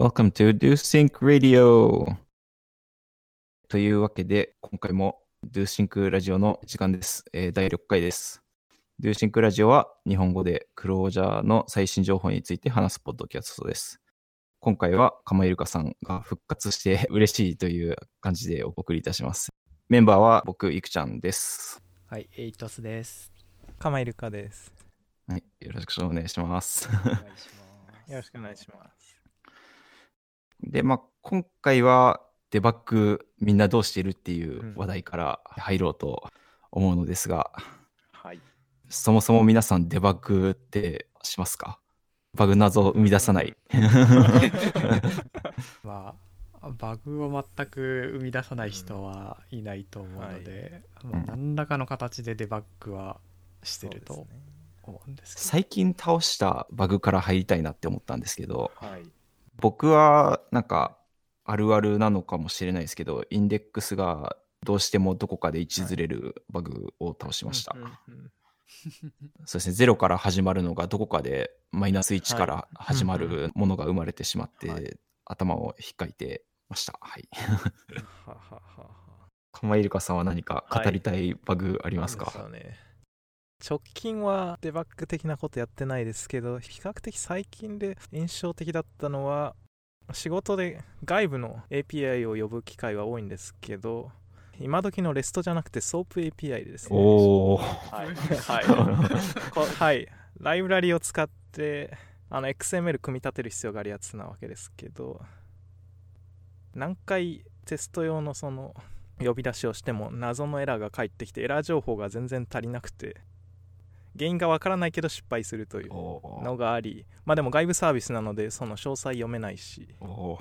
Welcome to DoSync Radio! というわけで、今回も DoSync ラジオの時間です。えー第6回です。DoSync ラジオは日本語でクロージャーの最新情報について話すポッドキャストです。今回はかまいるかさんが復活して嬉しいという感じでお送りいたします。メンバーは僕、いくちゃんです。はい、エイトスです。かまいるかです。はい、よろしくお願いします。お願いします。よろしくお願いします。で、まあ、今回はデバッグみんなどうしてるっていう話題から入ろうと思うのですが、はい。そもそも皆さんデバッグってしますか？バグ謎を生み出さない。まあ、バグを全く生み出さない人はいないと思うので、まあうん何らかの形でデバッグはしてると思うんですけど。最近倒したバグから入りたいなって思ったんですけど、はい。僕はなんかあるあるなのかもしれないですけど、インデックスがどうしてもどこかで位置ずれるバグを倒しました。うんうん そうですね、ゼロから始まるのがどこかでマイナス1から始まるものが生まれてしまって、はい頭を引っかいてました。はい。はははは。かまいるかさんは何か語りたいバグありますか、なんでしょうね。直近はデバッグ的なことやってないですけど、比較的最近で印象的だったのは、仕事で外部の API を呼ぶ機会は多いんですけど、今時の REST じゃなくて SOAP API ですね。おお。はい。はい。こはい、ライブラリを使ってあの XML 組み立てる必要があるやつなわけですけど何回テスト用のその呼び出しをしても謎のエラーが返ってきてエラー情報が全然足りなくて原因がわからないけど失敗するというおのがありまあでも外部サービスなのでその詳細読めないし。お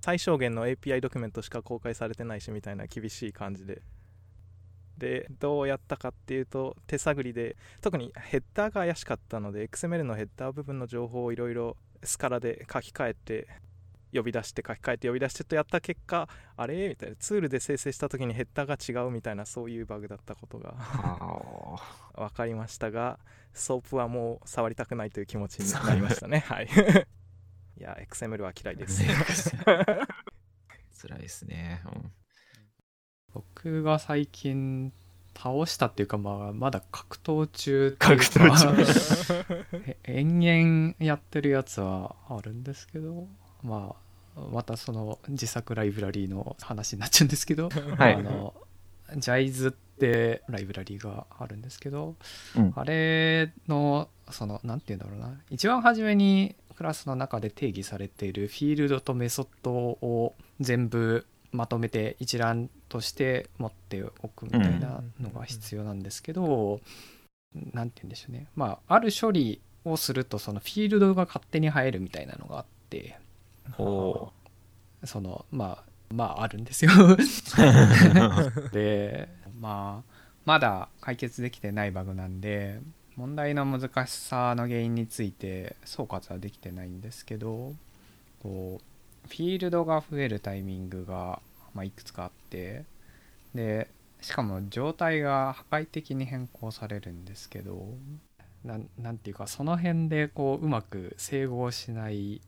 最小限の API ドキュメントしか公開されてないしみたいな厳しい感じで。でどうやったかっていうと手探りで特にヘッダーが怪しかったので XML のヘッダー部分の情報をいろいろScala で書き換えて呼び出して書き換えて呼び出してとやった結果あれ？みたいな。ツールで生成した時にヘッダーが違うみたいなそういうバグだったことが分かりましたが SOAP はもう触りたくないという気持ちになりましたね。はい。いや XML は嫌いです。辛いですね。うん。僕が最近倒したっていうか、まあ、まだ格闘中格闘 え延々やってるやつはあるんですけど、まあ、またその自作ライブラリーの話になっちゃうんですけど、はい。あのジャイズってライブラリーがあるんですけど、うん。あれのそのなんて言うんだろうな。一番初めにクラスの中で定義されているフィールドとメソッドを全部まとめて一覧として持っておくみたいなのが必要なんですけど、なんて言うんでしょうね。まあある処理をするとそのフィールドが勝手に入るみたいなのがあっておそのまあまああるんですよ。でまあまだ解決できてないバグなんで問題の難しさの原因について総括はできてないんですけどこうフィールドが増えるタイミングが、まあ、いくつかあってでしかも状態が破壊的に変更されるんですけどなんなんていうかその辺でこううまく整合しない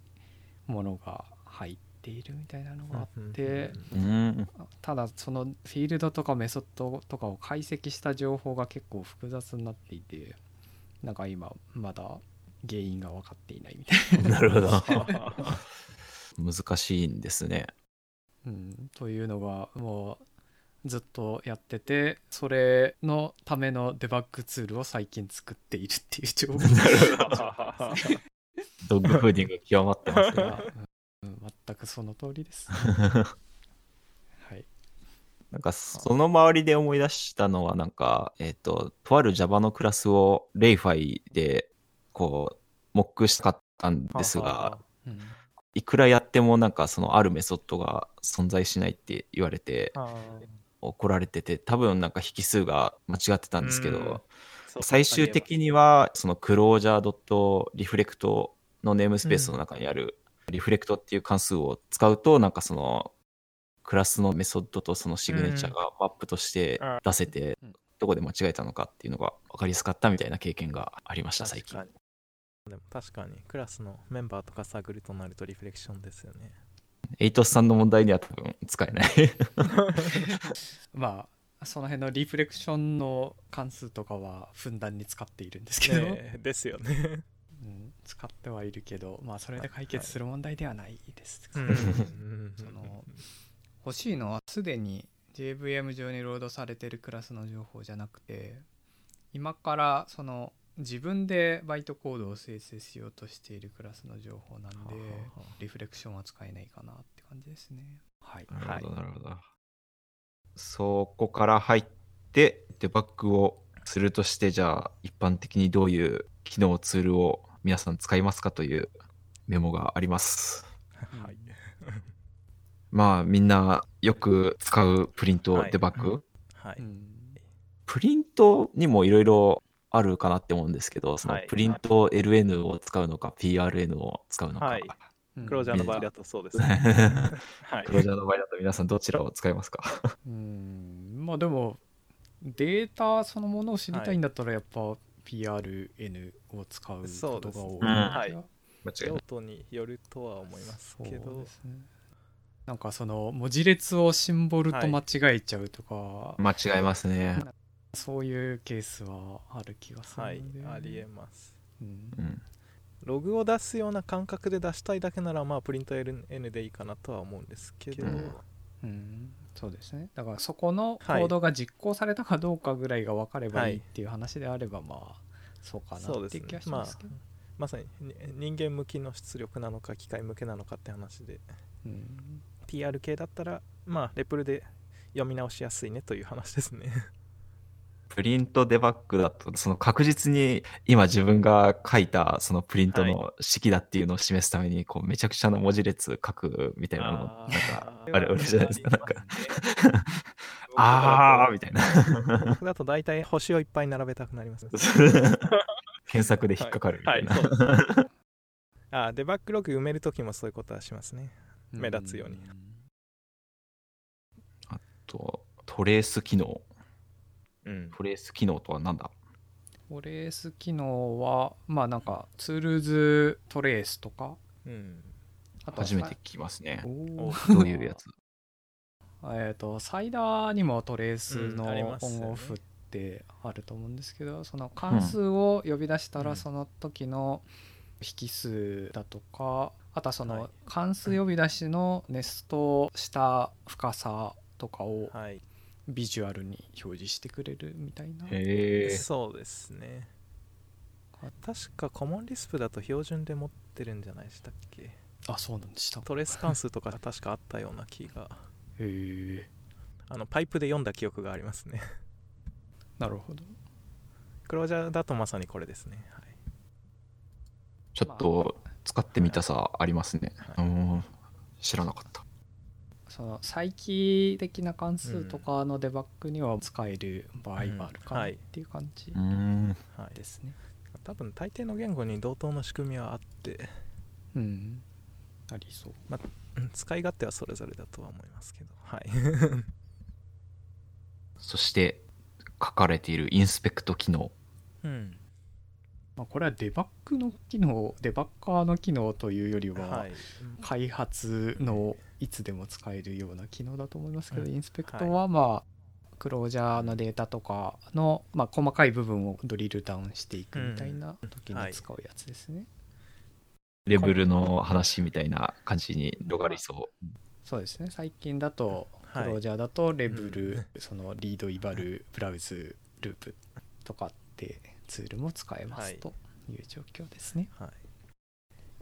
ものが入っているみたいなのがあってうんただそのフィールドとかメソッドとかを解析した情報が結構複雑になっていてなんか今まだ原因が分かっていないみたいな。なるほど。難しいんですね。うん、というのがもうずっとやっててそれのためのデバッグツールを最近作っているっていう情報 ドッグフーディング極まってますね。が、うん、全くその通りです。はい、なんかその周りで思い出したのはなんか、えっ、と、とある Java のクラスを Layfy でこう、モックしたかったんですが、うん。いくらやってもなんかそのあるメソッドが存在しないって言われて怒られてて、多分なんか引数が間違ってたんですけど、最終的にはそのクロージャー .reflect のネームスペースの中にあるリフレクトっていう関数を使うとなんかそのクラスのメソッドとそのシグネチャーがマップとして出せてうん。どこで間違えたのかっていうのが分かりやすかったみたいな経験がありました最近確かに。でも確かにクラスのメンバーとか探るとなるとリフレクションですよね。エイトスさんの問題には多分使えない。まあその辺のリフレクションの関数とかはふんだんに使っているんですけど、ねですよね。うん、使ってはいるけどまあそれで解決する問題ではないです、うん。その欲しいのはすでに JVM 上にロードされてるクラスの情報じゃなくて今からその自分でバイトコードを生成しようとしているクラスの情報なんでリフレクションは使えないかなって感じですね。はい。なるほどなるほどそこから入ってデバッグをするとしてじゃあ一般的にどういう機能ツールを皆さん使いますかというメモがあります。はい。まあみんなよく使うプリントデバッグ、はい。うん。プリントにもいろいろあるかなって思うんですけど、そのはい。プリント LN を使うのか、PRN を使うのか、はい。うんクロージャーの場合だとそうです。ね はい。クロージャーの場合だと皆さんどちらを使いますか？うん。まあでもデータそのものを知りたいんだったらやっぱ PRN を使うことが多いそうですね。はい。用。途によるとは思いますそうけどですね。なんかその文字列をシンボルと間違えちゃうとか、間違えますね。そういうケースはある気がするはい。ので、ありえます。うん。うん。ログを出すような感覚で出したいだけならまあプリント LN でいいかなとは思うんですけど、うん。うん。そうですね。だからそこのコはい。ードが実行されたかどうかぐらいが分かればいいはいっていう話であればまあそうかなそうですねっていう気がしますけど、まさにに人間向きの出力なのか機械向けなのかって話で。うん。PR 系だったらまあレプルで読み直しやすいねという話ですねプリントデバッグだと、その確実に今自分が書いたそのプリントの式だっていうのを示すために、こうめちゃくちゃな文字列書くみたいなの、なんか、あれ、あれじゃないですか、なんか、あーみたいな。僕だと大体星をいっぱい並べたくなります。ね検索で引っかかるみたいな。はい。はい あデバッグログ埋めるときもそういうことはしますね。目立つように。と、トレース機能。うん。トレース機能とは何だ？トレース機能はまあなんかツールズトレースとか。うん。あとは初めて聞きますね。どういうやつ？えっとサイダーにもトレースうんのオンオフってあると思うんですけどその関数を呼び出したうん。らその時の引数だとかあとはそはい。の関数呼び出しのネストした深さとかをはいビジュアルに表示してくれるみたいな。そうですね。確かコモンリスプだと標準で持ってるんじゃないでしたっけ？あそうなんでした。へトレース関数とか 確かあったような気が。え。あのパイプで読んだ記憶がありますね。なるほど。クロージャーだとまさにこれですね、はい、ちょっと使ってみたさありますね。はい。うん。知らなかった。その再帰的な関数とかのデバッグには使える場合もあるかなっていう感じうん。はい、ですね。多分大抵の言語に同等の仕組みはあってうん。ありそう。うん使い勝手はそれぞれだとは思いますけど。はい。そして、書かれているインスペクト機能。うん。まあ、これはデバッグの機能デバッカーの機能というよりは、はい。開発のいつでも使えるような機能だと思いますけど、うん。インスペクトはまあ、クロージャーのデータとかの、まあ、細かい部分をドリルダウンしていくみたいな時に使うやつですね、レベルの話みたいな感じに広がりそう。そうですね。最近だとクはい。ロージャーだとレブル、うん。そのリードイバルブラウズループとかってツールも使えますという状況ですね、はい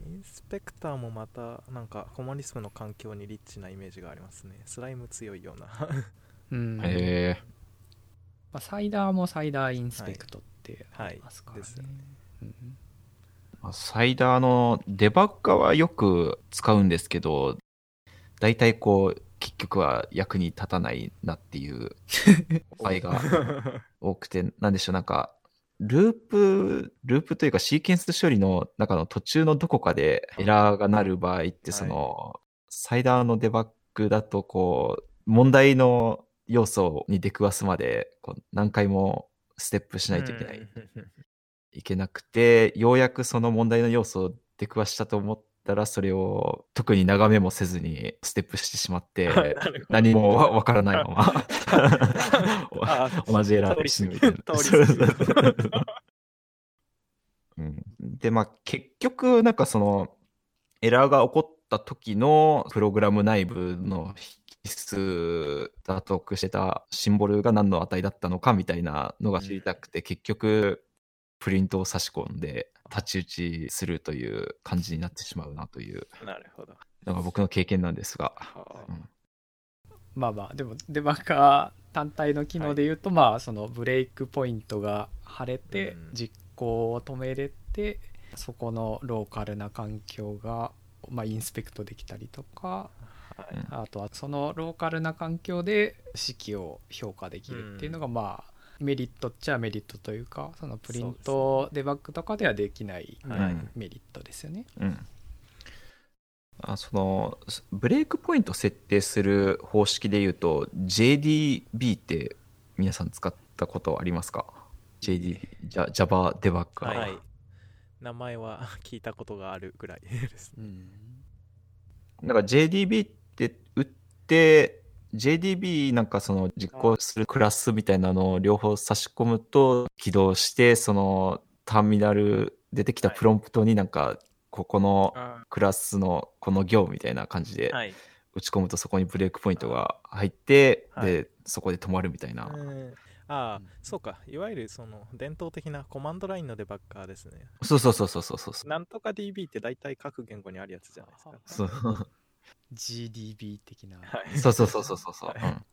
インスペクターもまたなんかコモンリスプの環境にリッチなイメージがありますね。スライム強いような。うん。へえ。まあ、サイダーもサイダーインスペクトってあはいりますからね。ですよねうん。まあサイダーのデバッガーはよく使うんですけど、大体こう、結局は役に立たないなっていう 場合が多くて、なんでしょう、なんか、ループ、ループというかシーケンス処理の中の途中のどこかでエラーがなる場合って、その、サイダーのデバッグだと、こう、問題の要素に出くわすまで、こう何回もステップしないといけない。うん。いけなくて、ようやくその問題の要素を出くわしたと思ったら、それを特に眺めもせずにステップしてしまって、何もわからないまま 同じエラーで死ぬみたいな。うん、で、まあ結局、なんかその、エラーが起こった時のプログラム内部の引数打得してたシンボルが何の値だったのかみたいなのが知りたくて、うん、結局プリントを差し込んで太刀打ちするという感じになってしまうなという。なるほど。のが僕の経験なんですが、うん、まあまあでもデバッカー単体の機能で言うと、はい、まあそのブレイクポイントが晴れて実行を止めれて、うん、そこのローカルな環境が、まあ、インスペクトできたりとかあとはそのローカルな環境で式を評価できるっていうのがまあメリットっちゃメリットというかそのプリントデバッグとかではできないメリットですよね。うん、あそのブレイクポイント設定する方式でいうと JDB って皆さん使ったことありますか ?JD、Java デバッグ、はい、名前は聞いたことがあるぐらいです。うん、なんか JDB って打って JDB なんかその実行するクラスみたいなのを両方差し込むと起動してそのターミナル出てきたプロンプトになんかここのクラスのこの行みたいな感じで打ち込むとそこにブレイクポイントが入ってでそこで止まるみたいな。ああ、そうか。いわゆるその伝統的なコマンドラインのデバッカーですね。そうそうそうそうそうそう。なんとか DB って大体各言語にあるやつじゃないですか。そう。GDB 的な。はい、そうそうそうそうそう。うん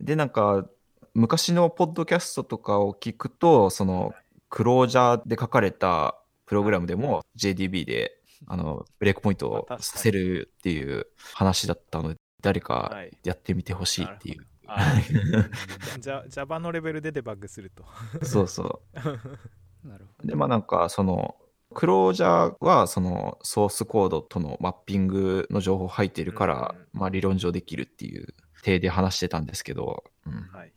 で、なんか、昔のポッドキャストとかを聞くと、その、クロージャーで書かれたプログラムでも JDB で、あの、ブレイクポイントをさせるっていう話だったので、誰かやってみてほしいっていう。じゃ Java のレベルでデバッグすると。そうそう。なるほど。で、まあなんか、その、クロージャーはそのソースコードとのマッピングの情報入っているから、まあ理論上できるっていう体で話してたんですけど、うん。はい。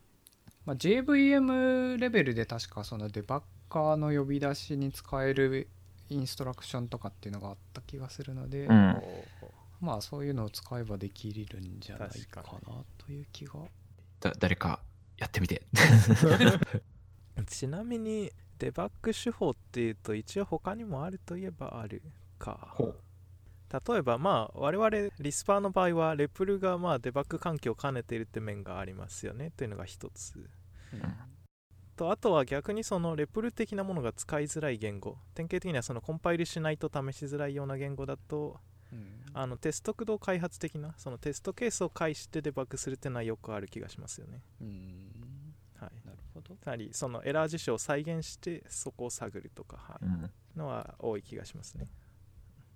まあ、JVM レベルで確かそのデバッカーの呼び出しに使えるインストラクションとかっていうのがあった気がするので、うん、まあそういうのを使えばできるんじゃないかなという気が。だ誰かやってみて。ちなみにデバッグ手法っていうと一応他にもあるといえばあるか。例えばまあ我々リスパーの場合はレプルがまあデバッグ環境を兼ねているって面がありますよね。というのが一つ、うん、とあとは逆にそのレプル的なものが使いづらい言語。典型的にはそのコンパイルしないと試しづらいような言語だと、うん、あのテスト駆動開発的なそのテストケースを介してデバッグするっていうのはよくある気がしますよね、うんなりそのエラー事象を再現してそこを探るとか、はい、うん、のは多い気がしますね。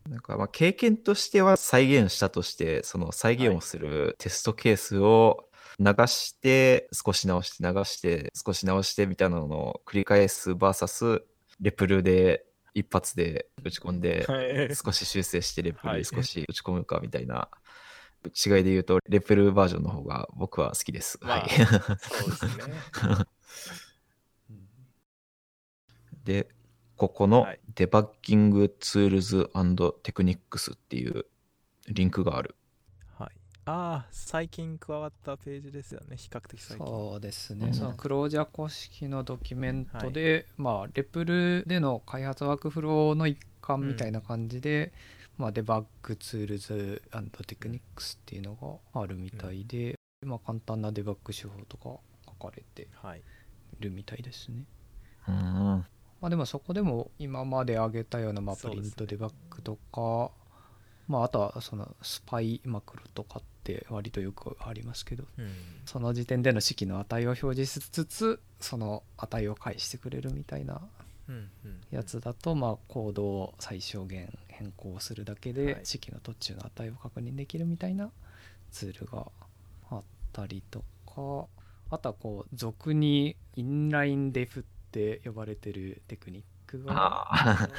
なんかまあ経験としては再現したとしてその再現をするテストケースを流して少し直して流して少し直してみたいなのを繰り返す VS レプルで一発で打ち込んで 少し修正してレプルで少し打ち込むかみたいな違いで言うとレプルバージョンの方が僕は好きです。はい、そうですね。で、ここのデバッギングツールズテクニックスっていうリンクがある。はい。ああ、最近加わったページですよね。比較的最近。そうですね。うん、そのクロージャー公式のドキュメントで、はい、まあ、レプルでの開発ワークフローの一環みたいな感じで、うん、まあ、デバッグツールズテクニックスっていうのがあるみたいで、うん、まあ、簡単なデバッグ手法とか書かれてるみたいですね。うん。まあ、でもそこでも今まで挙げたようなまあプリントデバッグとか、まあ、あとはそのスパイマクロとかって割とよくありますけど、うん、その時点での式の値を表示しつつその値を返してくれるみたいなやつだと、まあ、コードを最小限変更するだけで式の途中の値を確認できるみたいなツールがあったりとかあとはこう俗にインラインデフって呼ばれてるテクニックがあ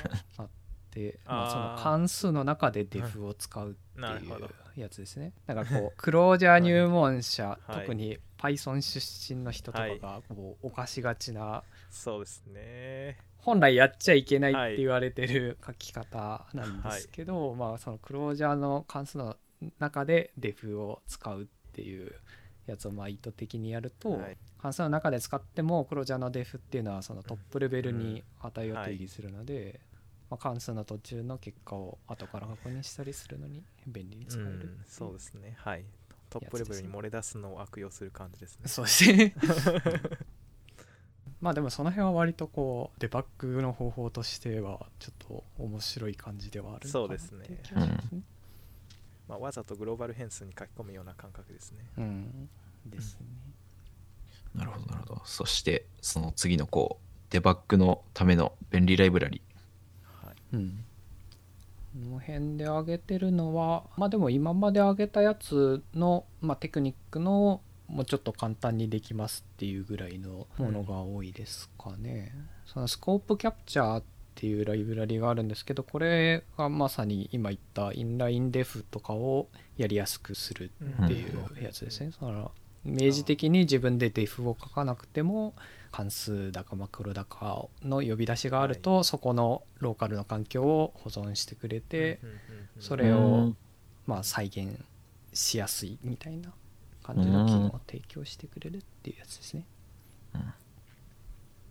って まあ、その関数の中でデフを使うっていうやつですね。だからこうクロージャー入門者、はい、特に Python 出身の人とかがこう犯しがちなそうですね。本来やっちゃいけないって言われてる書き方なんですけど、はい、まあそのクロージャーの関数の中でデフを使うっていうやつをまあ意図的にやると、はい、関数の中で使ってもクロージャーのデフっていうのはそのトップレベルに値を定義するので、まあ、関数の途中の結果を後から確認したりするのに便利に使える、うん、そうですね。はい。トップレベルに漏れ出すのを悪用する感じですね。そうですね。まあでもその辺は割とこうデバッグの方法としてはちょっと面白い感じではあるそうですね、うんまあ、わざとグローバル変数に書き込むような感覚ですね。うん、ですね。なるほどなるほど。そしてその次のこうデバッグのための便利ライブラリ。はい。うん。この辺で挙げてるのはまあでも今まで挙げたやつの、まあ、テクニックのもうちょっと簡単にできますっていうぐらいのものが多いですかね。うん、そのスコープキャプチャーっていうライブラリがあるんですけどこれがまさに今言ったインラインデフとかをやりやすくするっていうやつですね。だから明示的に自分でデフを書かなくても関数だかマクロだかの呼び出しがあると、そこのローカルの環境を保存してくれてそれをまあ再現しやすいみたいな感じの機能を提供してくれるっていうやつですね。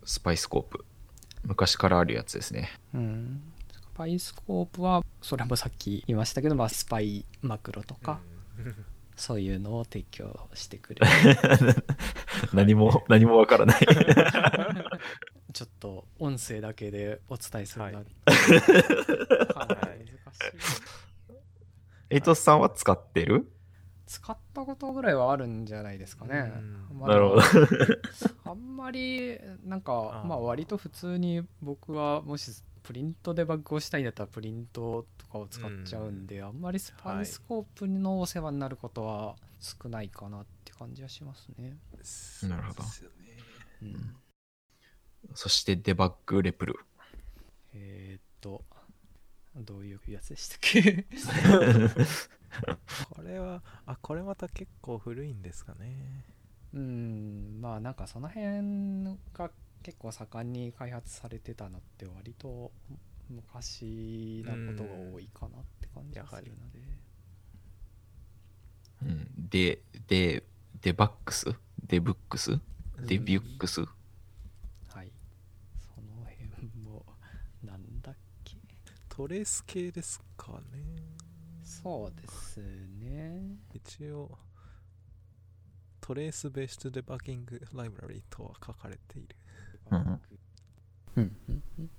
スパイスコープ昔からあるやつですね。うん。スパイスコープは、それもさっき言いましたけど、まあ、スパイマクロとか、うん、そういうのを提供してくれる。何も、何もわからないちょっと音声だけでお伝えするのは、はい、難しい。エイトさんは使ってる？使ったことぐらいはあるんじゃないですかね。まなるほど。あんまりなんかまあ割と普通に僕はもしプリントデバッグをしたいんだったらプリントとかを使っちゃうんで、うん、あんまりスパイスコープのお世話になることは少ないかなって感じはしますね。なるほど。うん、そしてデバッグレプル。えー、っと、どういうやつでしたっけ？これはあこれまた結構古いんですかね。うんまあなんかその辺が結構盛んに開発されてたのって割と昔なことが多いかなって感じがするので、うん、ででデバックス？デブックス？デビュックス、はいその辺もなんだっけトレース系ですかね。そうですね。一応、トレースベースデバッギングライブラリとは書かれている。うん。うん。うん。うん。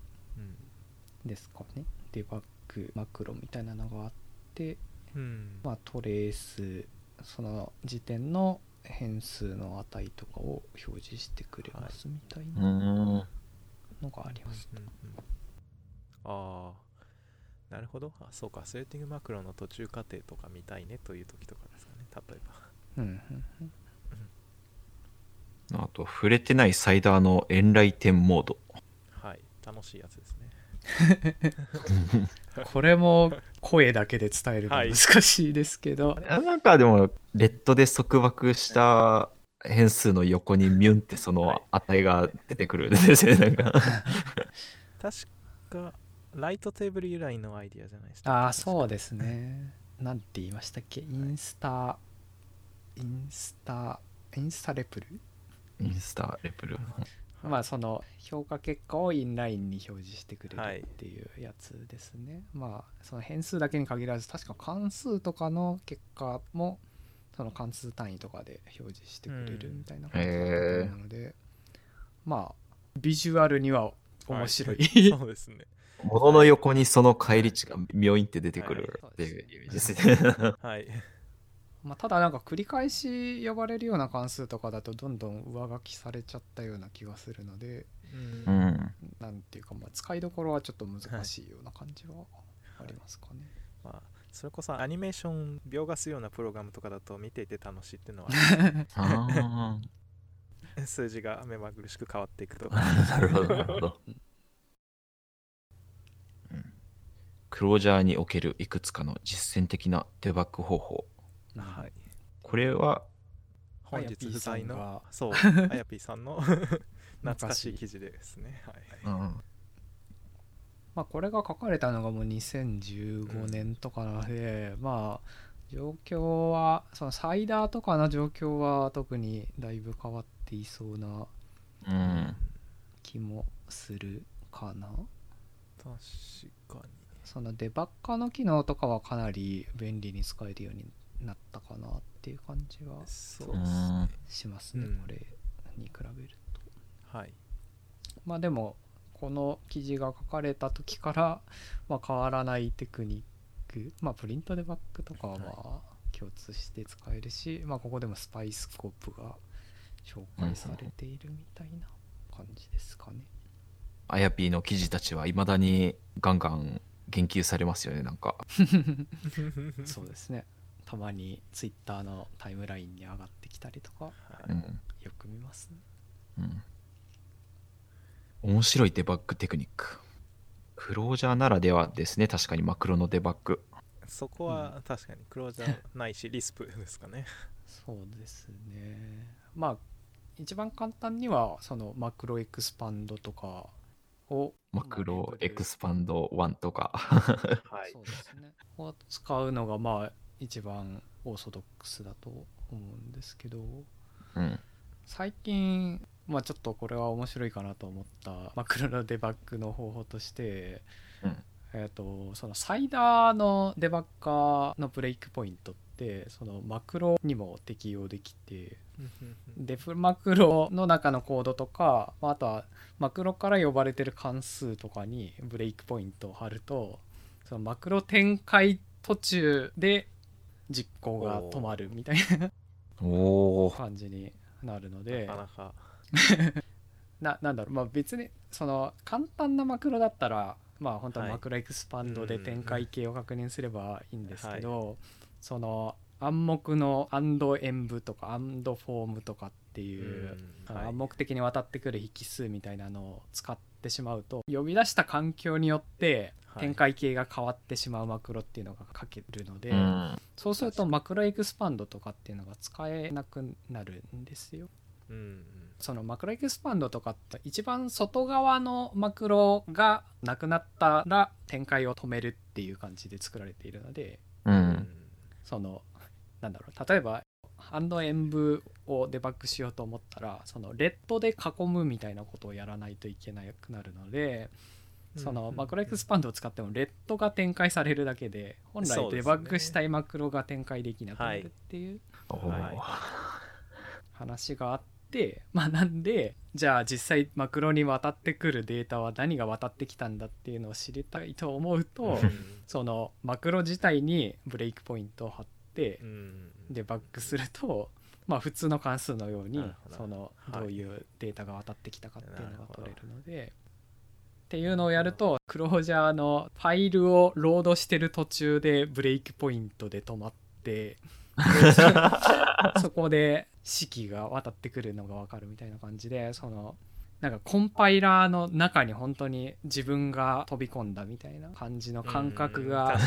ですかね。デバッグマクロみたいなのがあって、うん、まあトレース、その時点の変数の値とかを表示してくれますみたいなのがあります、うん。うん、ああなるほど。あそうか。セーティングマクロの途中過程とか見たいねという時とかですかね。例えば。うんあと触れてないサイダーのエンライテンモード。はい。楽しいやつですね。これも声だけで伝えるの難しいですけど、はい、なんかでもレッドで束縛した変数の横にミュンってその値が出てくるんですね、はい、なんか。確かライトテーブル由来のアイディアじゃないですか？ああ、そうですね。なんて言いましたっけ？インスタ、インスタ、インスタレプル？インスタレプル？まあその評価結果をインラインに表示してくれるっていうやつですね。はい、まあその変数だけに限らず確か関数とかの結果もその関数単位とかで表示してくれるみたいな感じなので、うん、まあビジュアルには面白い、はい、そうですね。ものの横にその返り値が妙って出てくるっていうイメージですね。はい。まあ、ただなんか繰り返し呼ばれるような関数とかだとどんどん上書きされちゃったような気がするので、うん、なんていうかまあ使いどころはちょっと難しいような感じはありますかね。はい、まあそれこそアニメーション描画するようなプログラムとかだと見ていて楽しいっていうのは 数字が目まぐるしく変わっていくとかなるほどなるほどクロージャーにおけるいくつかの実践的なデバッグ方法。はい。これは、本日不在の、そう、あやぴーさんの 懐かしい記事ですね。はい。うん、まあ、これが書かれたのがもう2015年とかなので、うん、まあ状況はそのサイダーとかの状況は特にだいぶ変わっていそうな気もするかな、確かにそのデバッカーの機能とかはかなり便利に使えるようになったかなっていう感じはしますね、これに比べると。はい。まあでもこの記事が書かれた時から、まあ、変わらないテクニックまあプリントデバッグとかはまあ共通して使えるし、まあここでもスパイスコープが紹介されているみたいな感じですかね。あやぴーの記事たちはいまだにガンガン言及されますよねなんか。そうですね。たまにツイッターのタイムラインに上がってきたりとか、うん、よく見ますね、うん、面白いデバッグテクニック。クロージャーならではですね確かに。マクロのデバッグ。そこは確かにクロージャーないしリスプですかね。そうですね。まあ一番簡単にはそのマクロエクスパンドとかをマクロエクスパンド1とか。はい。そうですね。を使うのがまあ一番オーソドックスだと思うんですけど、うん、最近まあちょっとこれは面白いかなと思ったマクロのデバッグの方法として、うん、えっ、とそのサイダーのデバッカーのブレイクポイントってそのマクロにも適用できてデフマクロの中のコードとかあとはマクロから呼ばれてる関数とかにブレイクポイントを貼るとそのマクロ展開途中で実行が止まるみたいな感じになるので。な なんだろう。まあ別にその簡単なマクロだったらまあ本当はマクロエクスパンドで展開形を確認すればいいんですけど、はい、その暗黙のアンド演舞とかアンドフォームとかっていう、はい、暗黙的に渡ってくる引数みたいなのを使ってしまうと呼び出した環境によって展開形が変わってしまうマクロっていうのが書けるので、はい、そうするとマクロエクスパンドとかっていうのが使えなくなるんですよ。うん、そのマクロエクスパンドとかって一番外側のマクロがなくなったら展開を止めるっていう感じで作られているので、うん、そのなんだろう例えばハンド演舞をデバッグしようと思ったらそのレッドで囲むみたいなことをやらないといけなくなるのでそのマクロエクスパンドを使ってもレッドが展開されるだけで本来デバッグしたいマクロが展開できなくなるっていう話があってまあなんでじゃあ実際マクロに渡ってくるデータは何が渡ってきたんだっていうのを知りたいと思うとそのマクロ自体にブレイクポイントを貼って、デバッグすると、まあ、普通の関数のようにそのどういうデータが渡ってきたかっていうのが取れるので。っていうのをやるとクロージャーのファイルをロードしてる途中でブレイクポイントで止まって そこで式が渡ってくるのが分かるみたいな感じでそのなんかコンパイラーの中に本当に自分が飛び込んだみたいな感じの感覚が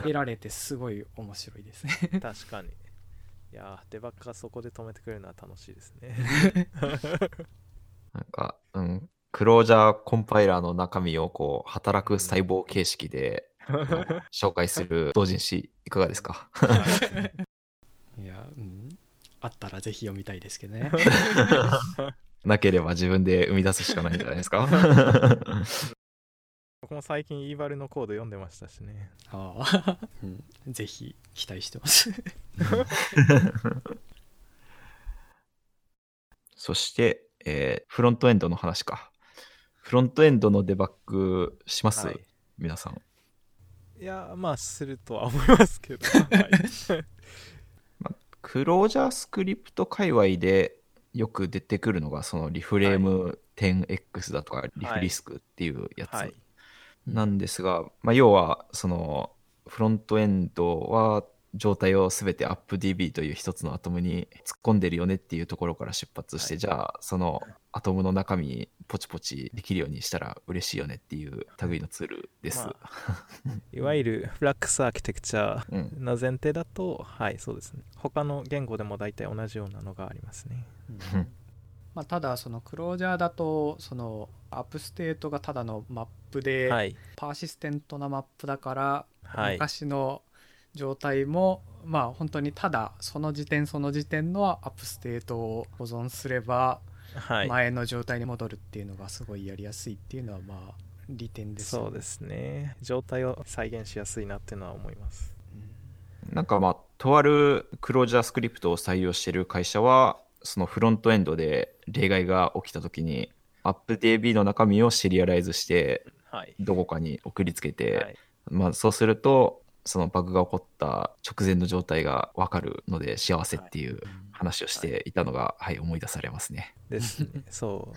得られてすごい面白いですね。確かに。いやデバッグがそこで止めてくれるのは楽しいですね。なんかうんクロージャーコンパイラーの中身をこう働く細胞形式で、紹介する同人誌いかがですか？いや、うん、あったらぜひ読みたいですけどね。なければ自分で生み出すしかないんじゃないですか？僕も最近イーバルのコード読んでましたしね。ああ、うん、ぜひ期待してます。そして、えー、フロントエンドの話か。フロントエンドのデバッグします、はい、皆さん。いやまあするとは思いますけど、はい。まあ、クロージャースクリプト界隈でよく出てくるのがそのリフレーム 10X だとかリフリスクっていうやつなんですが、まあ、要はそのフロントエンドは状態を全て AppDB という一つのアトムに突っ込んでるよねっていうところから出発して、はい、じゃあそのアトムの中身ポチポチできるようにしたら嬉しいよねっていう類のツールです、まあ、いわゆるフラックスアーキテクチャの前提だと、うん、はいそうですね。他の言語でも大体同じようなのがありますね、うん、まあ、ただその Clojure だとその app state がただのマップで、はい、 persistent なマップだから、はい、昔の状態もまあ本当にただその時点その時点の app state を保存すれば前の状態に戻るっていうのがすごいやりやすいっていうのはまあ利点です、ね、そうですね。状態を再現しやすいなっていうのは思います、うん、なんかまあとある ClojureScript を採用している会社はそのフロントエンドで例外が起きた時にアップ DB の中身をシリアライズしてどこかに送りつけて、はい、まあ、そうするとそのバグが起こった直前の状態が分かるので幸せっていう話をしていたのが、はい、はい、思い出されますね。ですね。そう。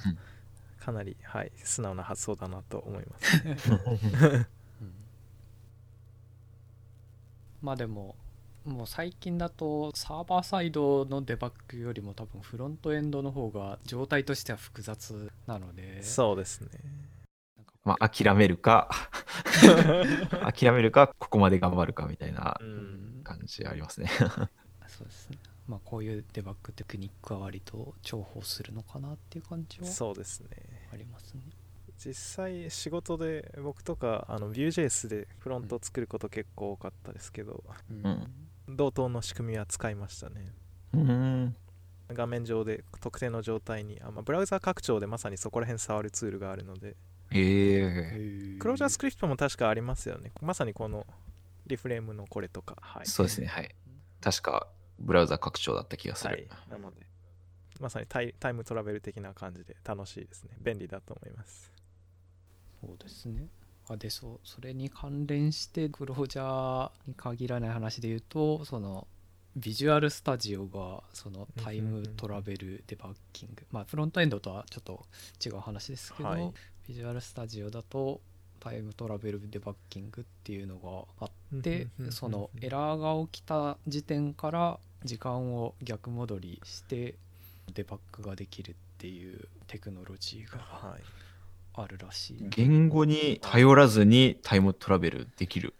かなり、はい、素直な発想だなと思います、まあでももう最近だとサーバーサイドのデバッグよりも多分フロントエンドの方が状態としては複雑なのでそうですねまあ、諦めるか。諦めるかここまで頑張るかみたいな感じありますね。そうですね。まあこういうデバッグテクニックは割と重宝するのかなっていう感じはそうですね。ありますね。実際仕事で僕とかあの Vue.js でフロントを作ること結構多かったですけど、うん、同等の仕組みは使いましたね、うん、画面上で特定の状態にあ、まあ、ブラウザ拡張でまさにそこら辺触るツールがあるのでえクロージャースクリプトも確かありますよね。まさにこのリフレームのこれとか。はい、そうですね、はい。確かブラウザ拡張だった気がする。はい、なので、まさにタイタイムトラベル的な感じで楽しいですね。便利だと思います。そうですね。あでそうそれに関連してクロージャーに限らない話で言うとそのビジュアルスタジオがそのタイムトラベルデバッキング、まあフロントエンドとはちょっと違う話ですけど、はい、ビジュアルスタジオだとタイムトラベルデバッキングっていうのがあってそのエラーが起きた時点から時間を逆戻りしてデバッグができるっていうテクノロジーがあるらしい、言語に頼らずにタイムトラベルできる。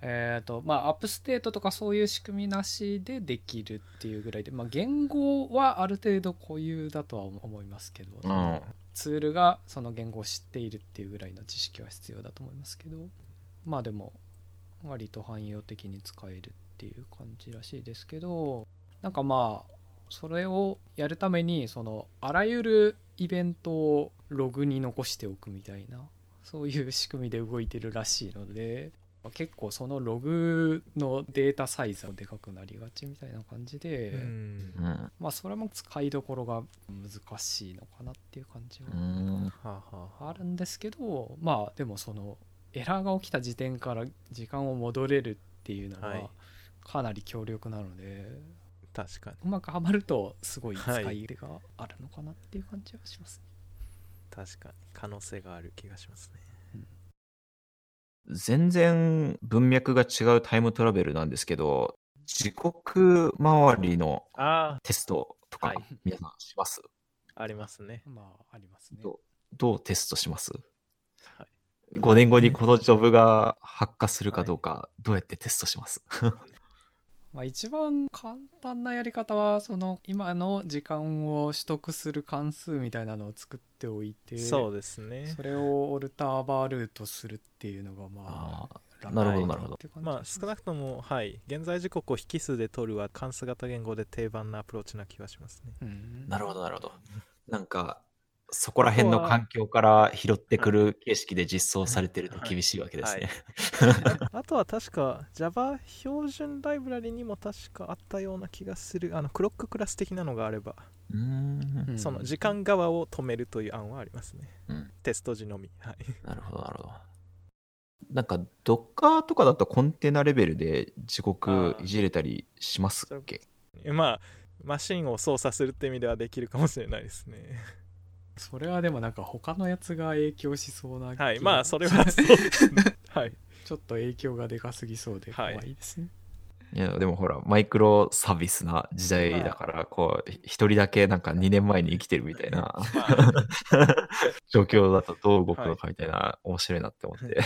えっ、ー、とまあ app state とかそういう仕組みなしでできるっていうぐらいで、まあ、言語はある程度固有だとは思いますけど、うん、ツールがその言語を知っているっていうぐらいの知識は必要だと思いますけどまあでも割と汎用的に使えるっていう感じらしいですけどなんかまあそれをやるためにそのあらゆるイベントをログに残しておくみたいなそういう仕組みで動いてるらしいので結構そのログのデータサイズがでかくなりがちみたいな感じで、まあそれも使いどころが難しいのかなっていう感じはあるんですけどまあでもそのエラーが起きた時点から時間を戻れるっていうのはかなり強力なので、確かに。うまくはまるとすごい使い。入れがあるのかなっていう感じはします、ね、確かに。可能性がある気がしますね全然文脈が違うタイムトラベルなんですけど、時刻周りのテストとか、皆さんします？ありますね。まあ、ありますね。どどうテストします、はい、?5 年後にこのジョブが発火するかどうか、どうやってテストします？まあ一番簡単なやり方はその今の時間を取得する関数みたいなのを作っておいてそうですね。それをオルターバールートするっていうのがまあなるほどなるほど。まあ少なくともはい現在時刻を引数で取るは関数型言語で定番なアプローチな気がしますね、なるほどなるほど。なんかそこら辺の環境から拾ってくる形式で実装されてると厳しいわけですね。あとは確か Java 標準ライブラリにも確かあったような気がする。あのクロッククラス的なのがあればその時間側を止めるという案はありますね。うん、テスト時のみ。はい、なるほどなるほど。なんか Docker とかだとコンテナレベルで時刻いじれたりしますっけ？まあマシンを操作するって意味ではできるかもしれないですね。それはでもなんか他のやつが影響しそうなはいまあそれはそうですね。はい。ちょっと影響がでかすぎそうで怖いですね、い。やでもほらマイクロサービスな時代だから、こう一人だけなんか2年前に生きてるみたいな 状況だとどう動くのかみたいな、はい、面白いなって思って。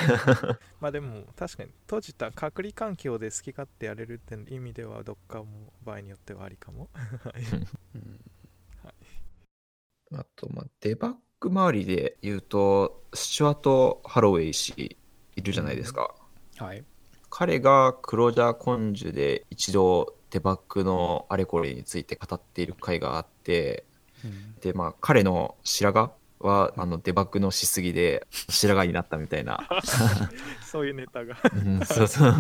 まあでも確かに閉じた隔離環境で好き勝手やれるって意味ではどっかも場合によってはありかも、はい、うんあと、まあ、デバッグ周りで言うと、スチュアート・ハロウェイ氏いるじゃないですか。はい。彼がクロージャーコンジュで一度デバッグのあれこれについて語っている回があって、うんで、まあ、彼の白髪は、あの、デバッグのしすぎで白髪になったみたいな。そういうネタがうんそうそう。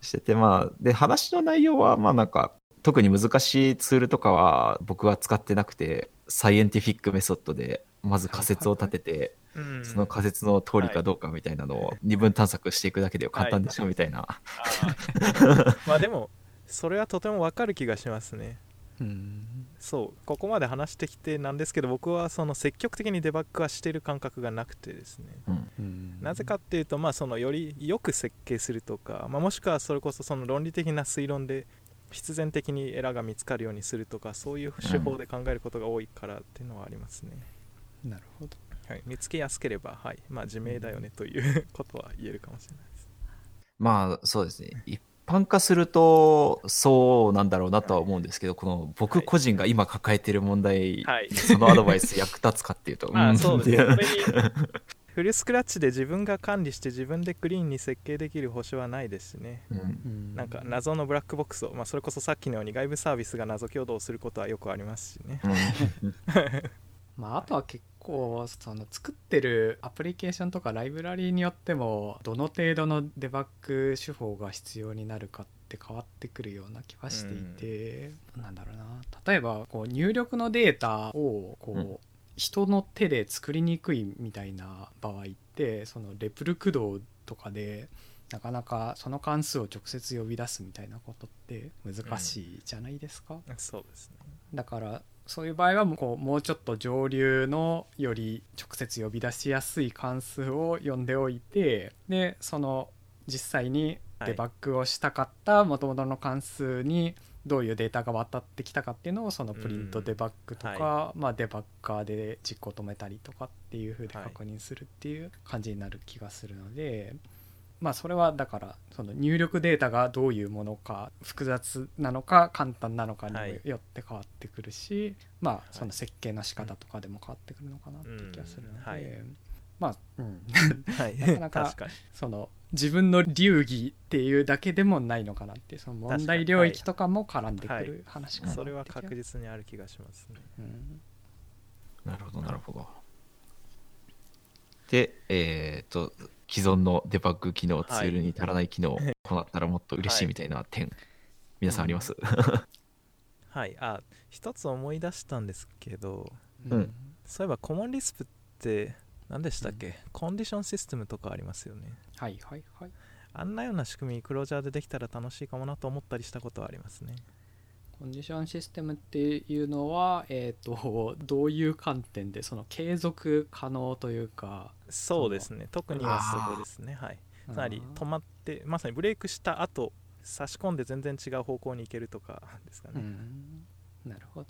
してて、まあ、で、話の内容は、まあなんか、特に難しいツールとかは僕は使ってなくて、サイエンティフィックメソッドで、まず仮説を立てて、うん。その仮説の通りかどうかみたいなのを二分探索していくだけで簡単でしょみたいな。あー。まあでもそれはとてもわかる気がしますね。うん。そう。ここまで話してきてなんですけど僕はその積極的にデバッグはしてる感覚がなくてですね。うん。うん。なぜかっていうと、まあ、そのよりよく設計するとか、まあ、もしくはそれこそその論理的な推論で必然的にエラーが見つかるようにするとかそういう手法で考えることが多いからっていうのはありますね、なるほど。はい、見つけやすければ、はい。まあ、自明だよねということは言えるかもしれないです。まあ、そうですね。一般化すると、そうなんだろうなとは思うんですけど、この僕個人が今抱えている問題、はい。そのアドバイス役立つかっていうと、まあんそうですねフルスクラッチで自分が管理して自分でクリーンに設計できる保証はないですしね。うん。なんか謎のブラックボックスを、まあ、それこそさっきのように外部サービスが謎共同することはよくありますしね。うん。まあ、あとは結構その作ってるアプリケーションとかライブラリーによってもどの程度のデバッグ手法が必要になるかって変わってくるような気はしていて、なんだろうな。例えばこう入力のデータをこう、うん人の手で作りにくいみたいな場合ってそのレプル駆動とかでなかなかその関数を直接呼び出すみたいなことって難しいじゃないですか。そうですね。だからそういう場合はもうこうもうちょっと上流のより直接呼び出しやすい関数を呼んでおいてでその実際にデバッグをしたかった元々の関数にどういうデータが渡ってきたかっていうのをそのプリントデバッグとか、うんはまあ、デバッガーで実行止めたりとかっていう風ではい確認するっていう感じになる気がするので、まあそれはだからその入力データがどういうものか複雑なのか簡単なのかによって変わってくるし、まあその設計の仕方とかでも変わってくるのかなっていう気がするので、まあ、うん、はい。なかなかその自分の流儀っていうだけでもないのかなっていうその問題領域とかも絡んでくる話かなってそれは確実にある気がしますね。うん。なるほど、なるほど。で、えっ、と、既存のデバッグ機能、ツールに足らない機能、こうなったらもっと嬉しいみたいな点、皆さんあります、はい。あ一つ思い出したんですけどうん。そういえばコモンリスプって何でしたっけ、コンディションシステムとかありますよね。はいはいはい。あんなような仕組みクロージャーでできたら楽しいかもなと思ったりしたことはありますね。コンディションシステムっていうのは、えー、とどういう観点でその継続可能というかそうですね。特にはそこですね。はい。つまり止まってまさにブレイクした後差し込んで全然違う方向に行けるとかですかね、うん。なるほど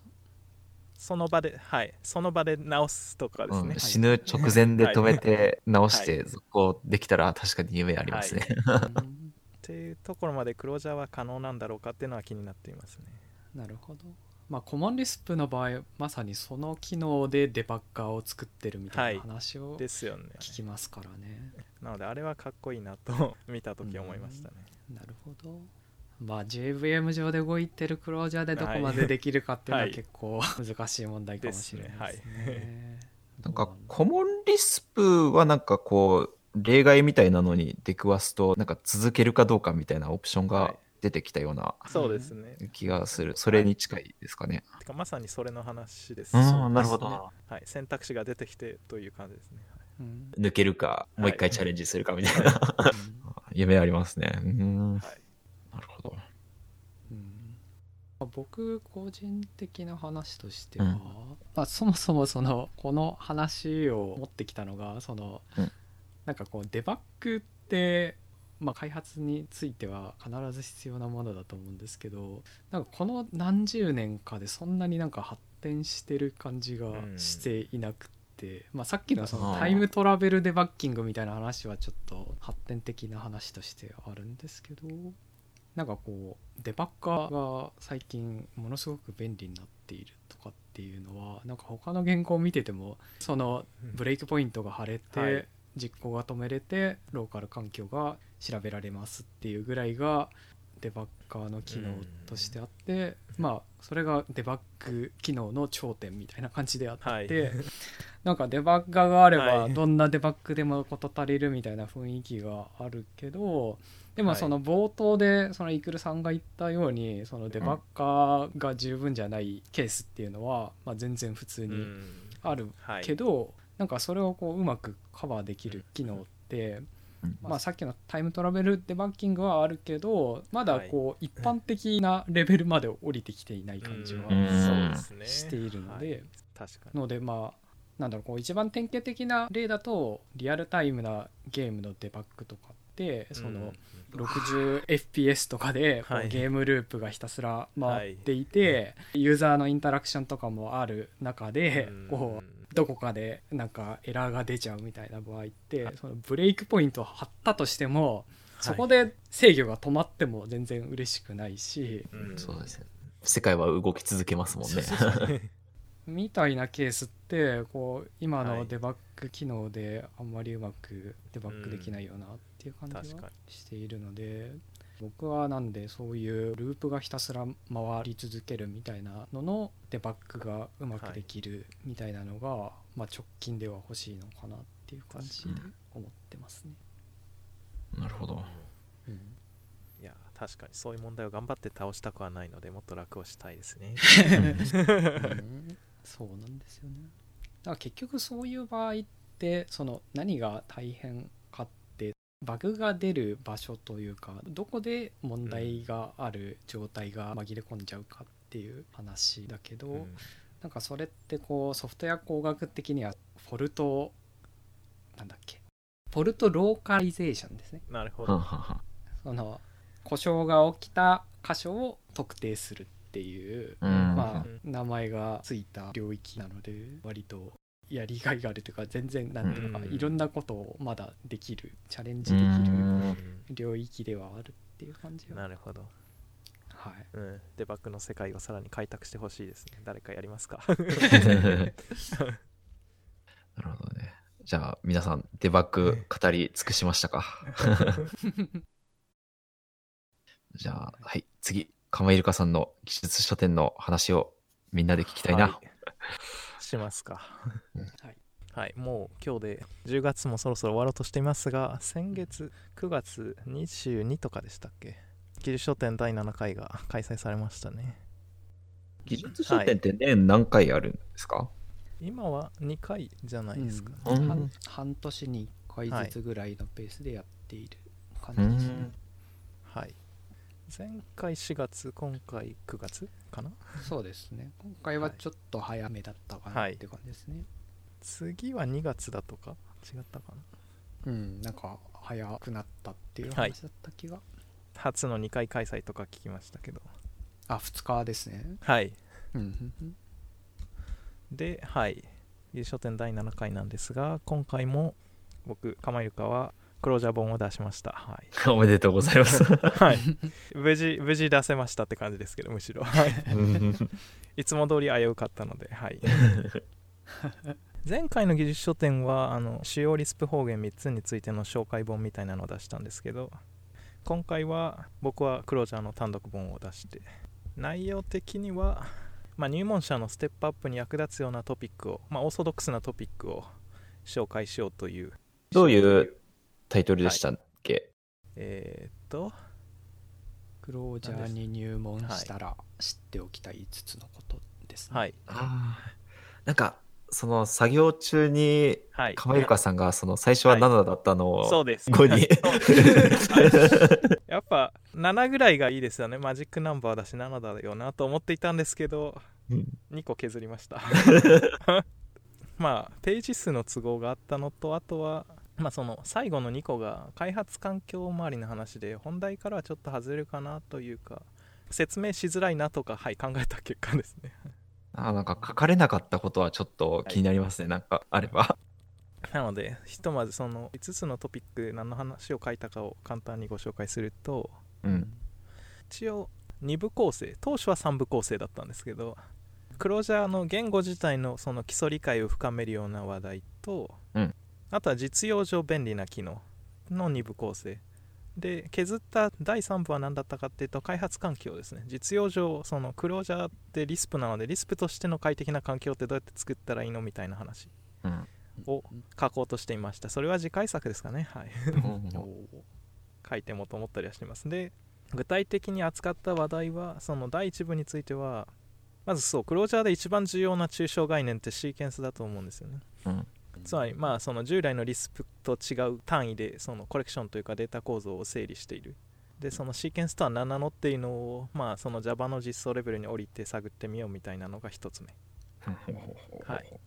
その場ではいその場で直すとかですね、うん死ぬ直前で止めて 直しはて続行できたら確かに夢ありますね。うん。っていうところまでクロージャーは可能なんだろうかっていうのは気になっていますね。なるほど。まあコモンリスプの場合まさにその機能でデバッガーを作ってるみたいな話をですよね。聞きますからね、なのであれはかっこいいなと見た時思いましたね。なるほどまあ JVM 上で動いてるクロージャーでどこまでできるかっていうのははい。結構難しい問題かもしれないですね。なんか、コモンリスプはなんかこう、例外みたいなのに出くわすと、なんか続けるかどうかみたいなオプションが出てきたようなそうですね。気がする。それに近いですかね。てかまさにそれの話です。ね。なるほどはい、選択肢が出てきてという感じですね。うん抜けるか、もう一回チャレンジするかみたいな、うん。夢ありますね。うん。はいなるほど。うん。まあ僕個人的な話としては、うん。まあ、そもそもそのこの話を持ってきたのがその、うん。なんかこうデバッグって、まあ、開発については必ず必要なものだと思うんですけどなんかこの何十年かでそんなになんか発展してる感じがしていなくて、まあ、さっきのそのタイムトラベルデバッキングみたいな話はちょっと発展的な話としてあるんですけどなんかこうデバッガーが最近ものすごく便利になっているとかっていうのはなんか他の原稿を見ててもそのブレイクポイントが貼れて、はい、実行が止めれてローカル環境が調べられますっていうぐらいがデバッカーの機能としてあって、まあそれがデバッグ機能の頂点みたいな感じであって、はい、なんかデバッガーがあればどんなデバッグでも事足りるみたいな雰囲気があるけどでもその冒頭でそのイクルさんが言ったようにそのデバッカーが十分じゃないケースっていうのはまあ全然普通にあるけどなんかそれをこううまくカバーできる機能ってまあ、さっきのタイムトラベルデバッキングはあるけどまだこう一般的なレベルまで降りてきていない感じはしているのでのでまあなんだろうこう一番典型的な例だとリアルタイムなゲームのデバッグとかってその 60fps とかでこうゲームループがひたすら回っていてユーザーのインタラクションとかもある中でこうどこかでなんかエラーが出ちゃうみたいな場合ってそのブレイクポイントを張ったとしてもそこで制御が止まっても全然嬉しくないし、そうですね。世界は動き続けますもんねみたいなケースってこう今のデバッグ機能であんまりうまくデバッグできないよなっていう感じはしているので、僕はなんでそういうループがひたすら回り続けるみたいなののデバッグがうまくできるみたいなのが、はい、まあ、直近では欲しいのかなっていう感じで思ってますね。なるほど、うん、いや確かにそういう問題を頑張って倒したくはないのでもっと楽をしたいですね。うん そうなんですよね。だから結局そういう場合ってその何が大変かってバグが出る場所というかどこで問題がある状態が紛れ込んじゃうかっていう話だけど、うん、なんかそれってこうソフトウェア工学的にはフォルトなんだっけ？フォルトローカリゼーションですね。なるほど。その故障が起きた箇所を特定する。っていう、うん、まあ、名前がついた領域なので割とやりがいがあるというか全然なんていうのか、いろんなことをまだできるチャレンジできる領域ではあるっていう感じは。なるほど。はい、うん、デバッグの世界をさらに開拓してほしいですね。誰かやりますか。なるほどね。じゃあ皆さんデバッグ語り尽くしましたか？じゃあはい。次釜イルカさんの技術書店の話をみんなで聞きたいな。はい、しますか。はい、はい、もう今日で10月もそろそろ終わろうとしていますが、先月9月22とかでしたっけ？技術書店第7回が開催されましたね。技術書店って年何回あるんですか、はい、今は2回じゃないですか、うん、半半年に1回ずつぐらいのペースでやっている感じですね。はい前回4月今回9月かな？そうですね。今回はちょっと早めだったかなって感じですね、はい、次は2月だとか？違ったかな？うんなんか早くなったっていう話だった気が、はい、初の2回開催とか聞きましたけど。あ2日ですね。はい。ではい。優勝店第7回なんですが今回も僕鎌ゆかはクロージャー本を出しました。はい、おめでとうございます。はい。無事、無事出せましたって感じですけど、むしろ。はい。いつも通り危うかったので、はい。前回の技術書店はあの主要リスプ方言3つについての紹介本みたいなのを出したんですけど今回は僕はクロージャーの単独本を出して内容的には、まあ、入門者のステップアップに役立つようなトピックを、まあ、オーソドックスなトピックを紹介しようというどういうタイトルでしたっけ、はい、えー、っとクロージャーに入門したら知っておきたい5つのことですね。はい、あなんかその作業中に、はい、釜ゆかさんがその最初は7だったのを、はい、そうです。5にやっぱ7ぐらいがいいですよね。マジックナンバーだし7だよなと思っていたんですけど、うん、2個削りました。まあページ数の都合があったのとあとはまあ、その最後の2個が開発環境周りの話で本題からはちょっと外れるかなというか説明しづらいなとか、はい、考えた結果ですね。あなんか書かれなかったことはちょっと気になりますね、はい、なんかあれば。なのでひとまずその5つのトピック何の話を書いたかを簡単にご紹介すると、うん、一応2部構成当初は3部構成だったんですけどクロージャーの言語自体のその基礎理解を深めるような話題と、うん、あとは実用上便利な機能の2部構成。で削った第3部は何だったかっていうと開発環境ですね。実用上そのクロージャーってリスプなのでリスプとしての快適な環境ってどうやって作ったらいいのみたいな話を書こうとしていました。それは次回作ですかね。はい。書いてもと思ったりはしてます。で具体的に扱った話題はその第1部についてはまずそうクロージャーで一番重要な抽象概念ってシーケンスだと思うんですよね、うん、つまりまあその従来のリスプと違う単位でそのコレクションというかデータ構造を整理している。でそのシーケンスとは何なのっていうのをまあその Java の実装レベルに降りて探ってみようみたいなのが1つ目。はい。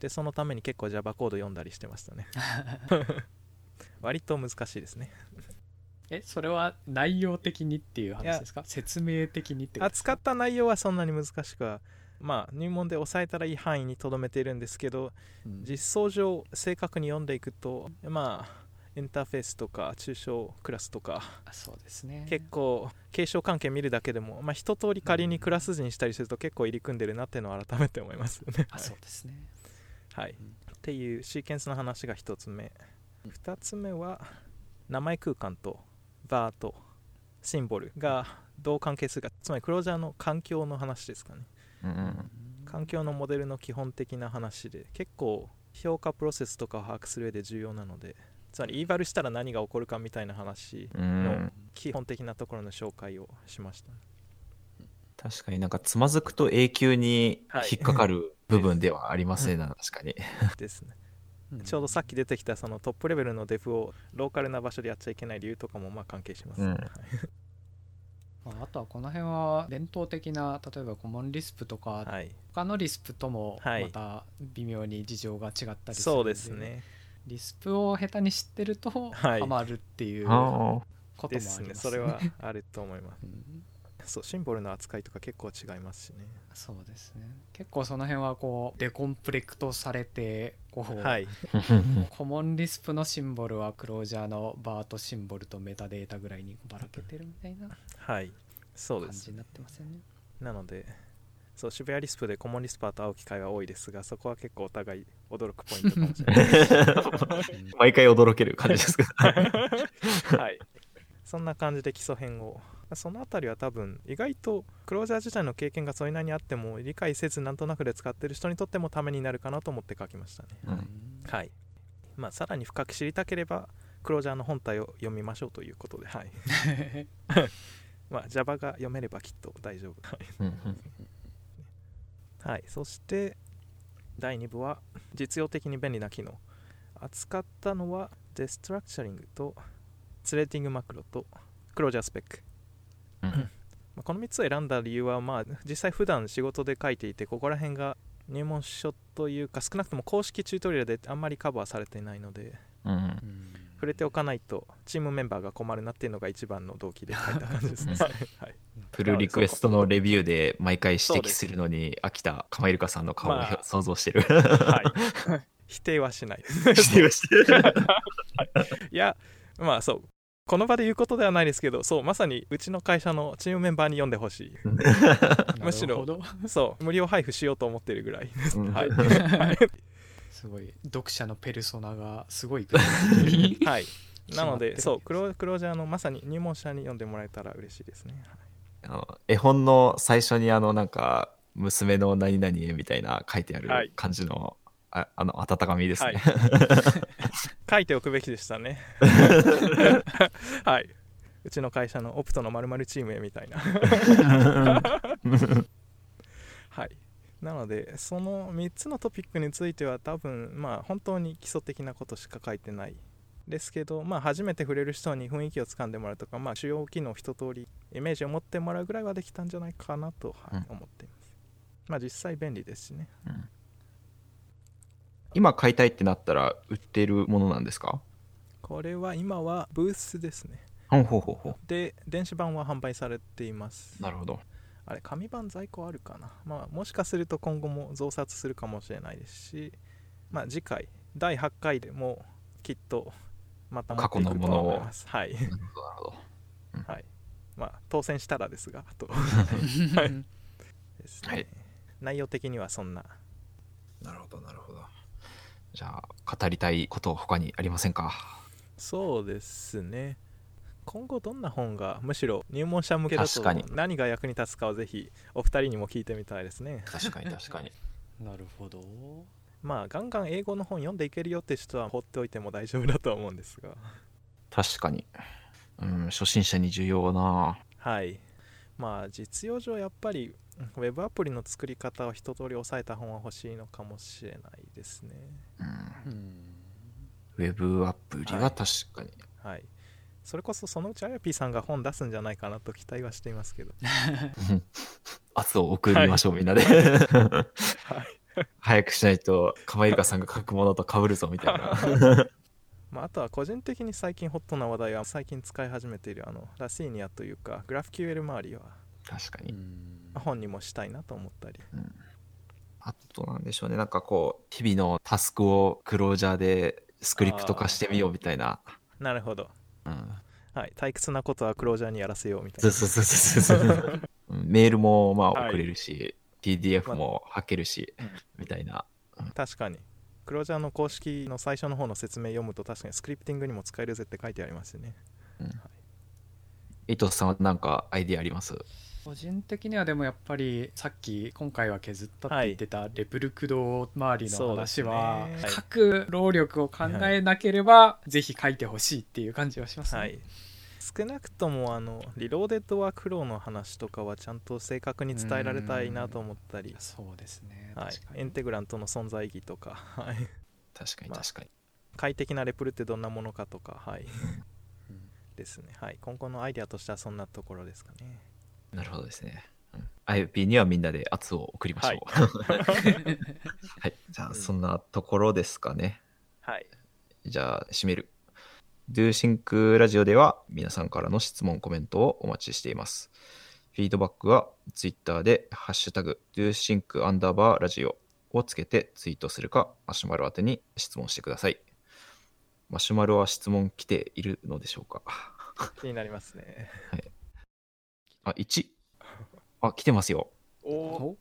でそのために結構 Java コード読んだりしてましたね。割と難しいですね。えそれは内容的にっていう話ですか？説明的にって扱った内容はそんなに難しくはまあ入門で押さえたらいい範囲にとどめているんですけど、うん、実装上正確に読んでいくとまあインターフェースとか抽象クラスとかそうですね。結構継承関係見るだけでも、まあ、一通り仮にクラス図にしたりすると結構入り組んでるなっていうのを改めて思いますよね。あそうですね。はい、うん、っていうシーケンスの話が1つ目。2つ目は名前空間とバーとシンボルがどう関係するかつまりクロージャーの環境の話ですかね、うん、環境のモデルの基本的な話で結構評価プロセスとかを把握する上で重要なのでつまりイーバルしたら何が起こるかみたいな話の基本的なところの紹介をしました、確かになんかつまずくと永久に引っかかる部分ではありますね、はい、確かに。ですね。ちょうどさっき出てきたそのトップレベルのデフをローカルな場所でやっちゃいけない理由とかもまあ関係します、うん、あとはこの辺は伝統的な例えばコモンリスプとか、はい、他のリスプともまた微妙に事情が違ったりするので、はい、そうですね。リスプを下手に知ってるとハマるっていうこともありますね、ね、それはあると思います、うんそうシンボルの扱いとか結構違いますしね。そうですね。結構その辺はこうデコンプレクトされてこう、はい、コモンリスプのシンボルはクロージャーのバートシンボルとメタデータぐらいにばらけてるみたいなはい。そうです感じになってますよね。なのでそう渋谷リスプでコモンリスパーと会う機会は多いですがそこは結構お互い驚くポイントかもしれない 毎回驚ける感じですか？はい。そんな感じで基礎編をその辺りは多分意外とクロージャー自体の経験がそれなりにあっても理解せずなんとなくで使ってる人にとってもためになるかなと思って書きましたね、うん、はい。まあさらに深く知りたければクロージャーの本体を読みましょうということではい。まあ Java が読めればきっと大丈夫。はい、そして第2部は実用的に便利な機能。扱ったのはデストラクチャリングとスレッディングマクロとクロージャースペックまこの3つを選んだ理由は、まあ、実際普段仕事で書いていてここら辺が入門書というか少なくとも公式チュートリアルであんまりカバーされていないので、うん、触れておかないとチームメンバーが困るなっていうのが一番の動機で書いた感じですね、はい、プルリクエストのレビューで毎回指摘するのに飽きたカマイルカさんの顔を、まあ、想像してる、はい、否定はしない。否定はしてる いやまあそうこの場で言うことではないですけどそうまさにうちの会社のチームメンバーに読んでほしい。むしろそう無料配布しようと思ってるぐらい。です、うん、はい。すごい読者のペルソナがすごい はい。なのでそうクロクロージャーのまさに入門者に読んでもらえたら嬉しいですね、はい、あの絵本の最初にあのなんか娘の何々へみたいな書いてある感じのあ あの温かみですね、はい、書いておくべきでしたね。はい。うちの会社のオプトのまるチームへみたいな。はい。なのでその3つのトピックについては多分まあ本当に基礎的なことしか書いてないですけど、まあ、初めて触れる人に雰囲気をつかんでもらうとか、まあ、主要機能一通りイメージを持ってもらうぐらいはできたんじゃないかなと、はい、うん、思っています。まあ、実際便利ですしね。うん今買いたいってなったら売ってるものなんですか？これは今はブースですね。ほうほうほうほう。で電子版は販売されています。なるほど。あれ紙版在庫あるかな？まあもしかすると今後も増刷するかもしれないですしまあ次回第8回でもきっとまた過去のものを。はい。なるほど、うん、はい。まあ当選したらですがあと。はい。ですね、はい。内容的にはそんなじゃあ語りたいこと他にありませんか？そうですね。今後どんな本がむしろ入門者向けだと何が役に立つかをぜひお二人にも聞いてみたいですね。確かに確かに。なるほど。まあガンガン英語の本読んでいけるよって人は放っておいても大丈夫だと思うんですが。確かに。うん初心者に重要な。はいまあ実用上やっぱりウェブアプリの作り方を一通り抑えた本は欲しいのかもしれないですね、うん、ウェブアプリは確かに、はい、はい、それこそそのうちあやぴーさんが本出すんじゃないかなと期待はしていますけど。圧を送りましょう、はい、みんなで。はい。早くしないとカマイルカさんが書くものとかぶるぞみたいな まあ、あとは個人的に最近ホットな話題は最近使い始めているあのラシーニアというかグラフ QL 周りは確かに。本にもしたいなと思ったり、うん、あとなんでしょうね。なんかこう日々のタスクをクロージャーでスクリプト化してみようみたいな。なるほど、うん、はい。退屈なことはクロージャーにやらせようみたいな。そうそうそうそう メールもまあ送れるし、はい、PDF も書けるし、まみたいな、うん、確かにクロージャーの公式の最初の方の説明読むと確かにスクリプティングにも使えるぜって書いてありますよね、うん。はい、伊藤さんは何かアイディアあります？個人的にはでもやっぱりさっき今回は削ったって言ってたレプルクド周りの話は、書く労力を考えなければぜひ書いてほしいっていう感じはしますね、はい少なくともあのリローデッドワークフローの話とかはちゃんと正確に伝えられたいなと思ったり。そうですね、はい、インテグラントの存在意義とか、はい、確かに確かに、まあ、快適なレプルってどんなものかとか。はい、うん、ですね。はい。今後のアイデアとしてはそんなところですかね。なるほどですね。IOP にはみんなで圧を送りましょう。はい。はい、じゃあ、そんなところですかね。はい。じゃあ、締める。Do Think ラジオでは皆さんからの質問、コメントをお待ちしています。フィードバックは Twitter でハッシュタグ Do Think アンダーバーラジオをつけてツイートするか、マシュマロ宛てに質問してください。マシュマロは質問来ているのでしょうか？気になりますね。はい。あ、1。あ、来てますよ。お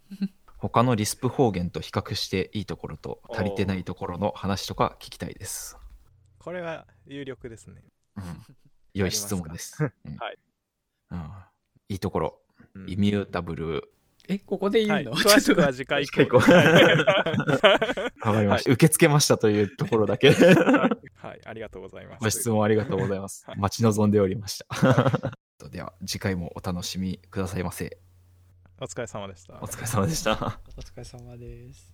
他のリスプ方言と比較していいところと足りてないところの話とか聞きたいです。これは有力ですね。うん。良い質問です。うん、はい、うん。いいところ。うん、イミュータブル。え、ここで言うの、はい、詳しくは次回以降。わかりました、はい、受け付けましたというところだけ。はい、ありがとうございます。ご質問ありがとうございます。待ち望んでおりました。では次回もお楽しみくださいませお疲れ様でしたお疲れ様でしたお疲れ様です